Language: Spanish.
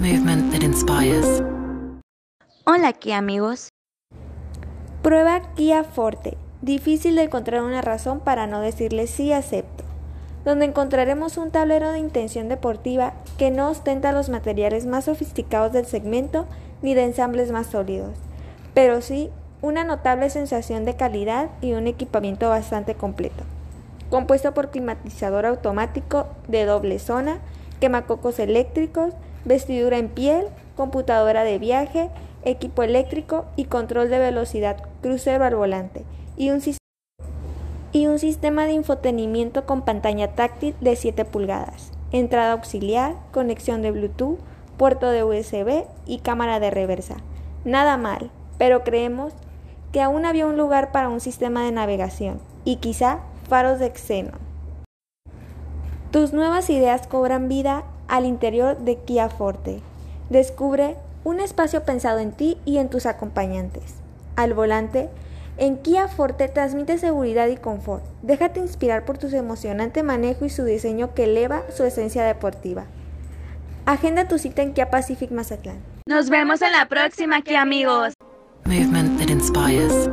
Movement that inspires. Hola aquí amigos. Prueba Kia Forte. Difícil de encontrar una razón para no decirle sí acepto. Donde encontraremos un tablero de intención deportiva que no ostenta los materiales más sofisticados del segmento ni de ensambles más sólidos, pero sí una notable sensación de calidad y un equipamiento bastante completo. Compuesto por climatizador automático de doble zona, quemacocos eléctricos, vestidura en piel, computadora de viaje, equipo eléctrico y control de velocidad crucero al volante, y un, y un sistema de infotenimiento con pantalla táctil de 7 pulgadas, entrada auxiliar, conexión de Bluetooth, puerto de USB y cámara de reversa. Nada mal, pero creemos que aún había un lugar para un sistema de navegación y quizá faros de xenon. Tus nuevas ideas cobran vida al interior de Kia Forte. Descubre un espacio pensado en ti y en tus acompañantes. Al volante, en Kia Forte transmite seguridad y confort. Déjate inspirar por tu emocionante manejo y su diseño que eleva su esencia deportiva. Agenda tu cita en Kia Pacific Mazatlán. Nos vemos en la próxima, Kia amigos. Movement that inspires.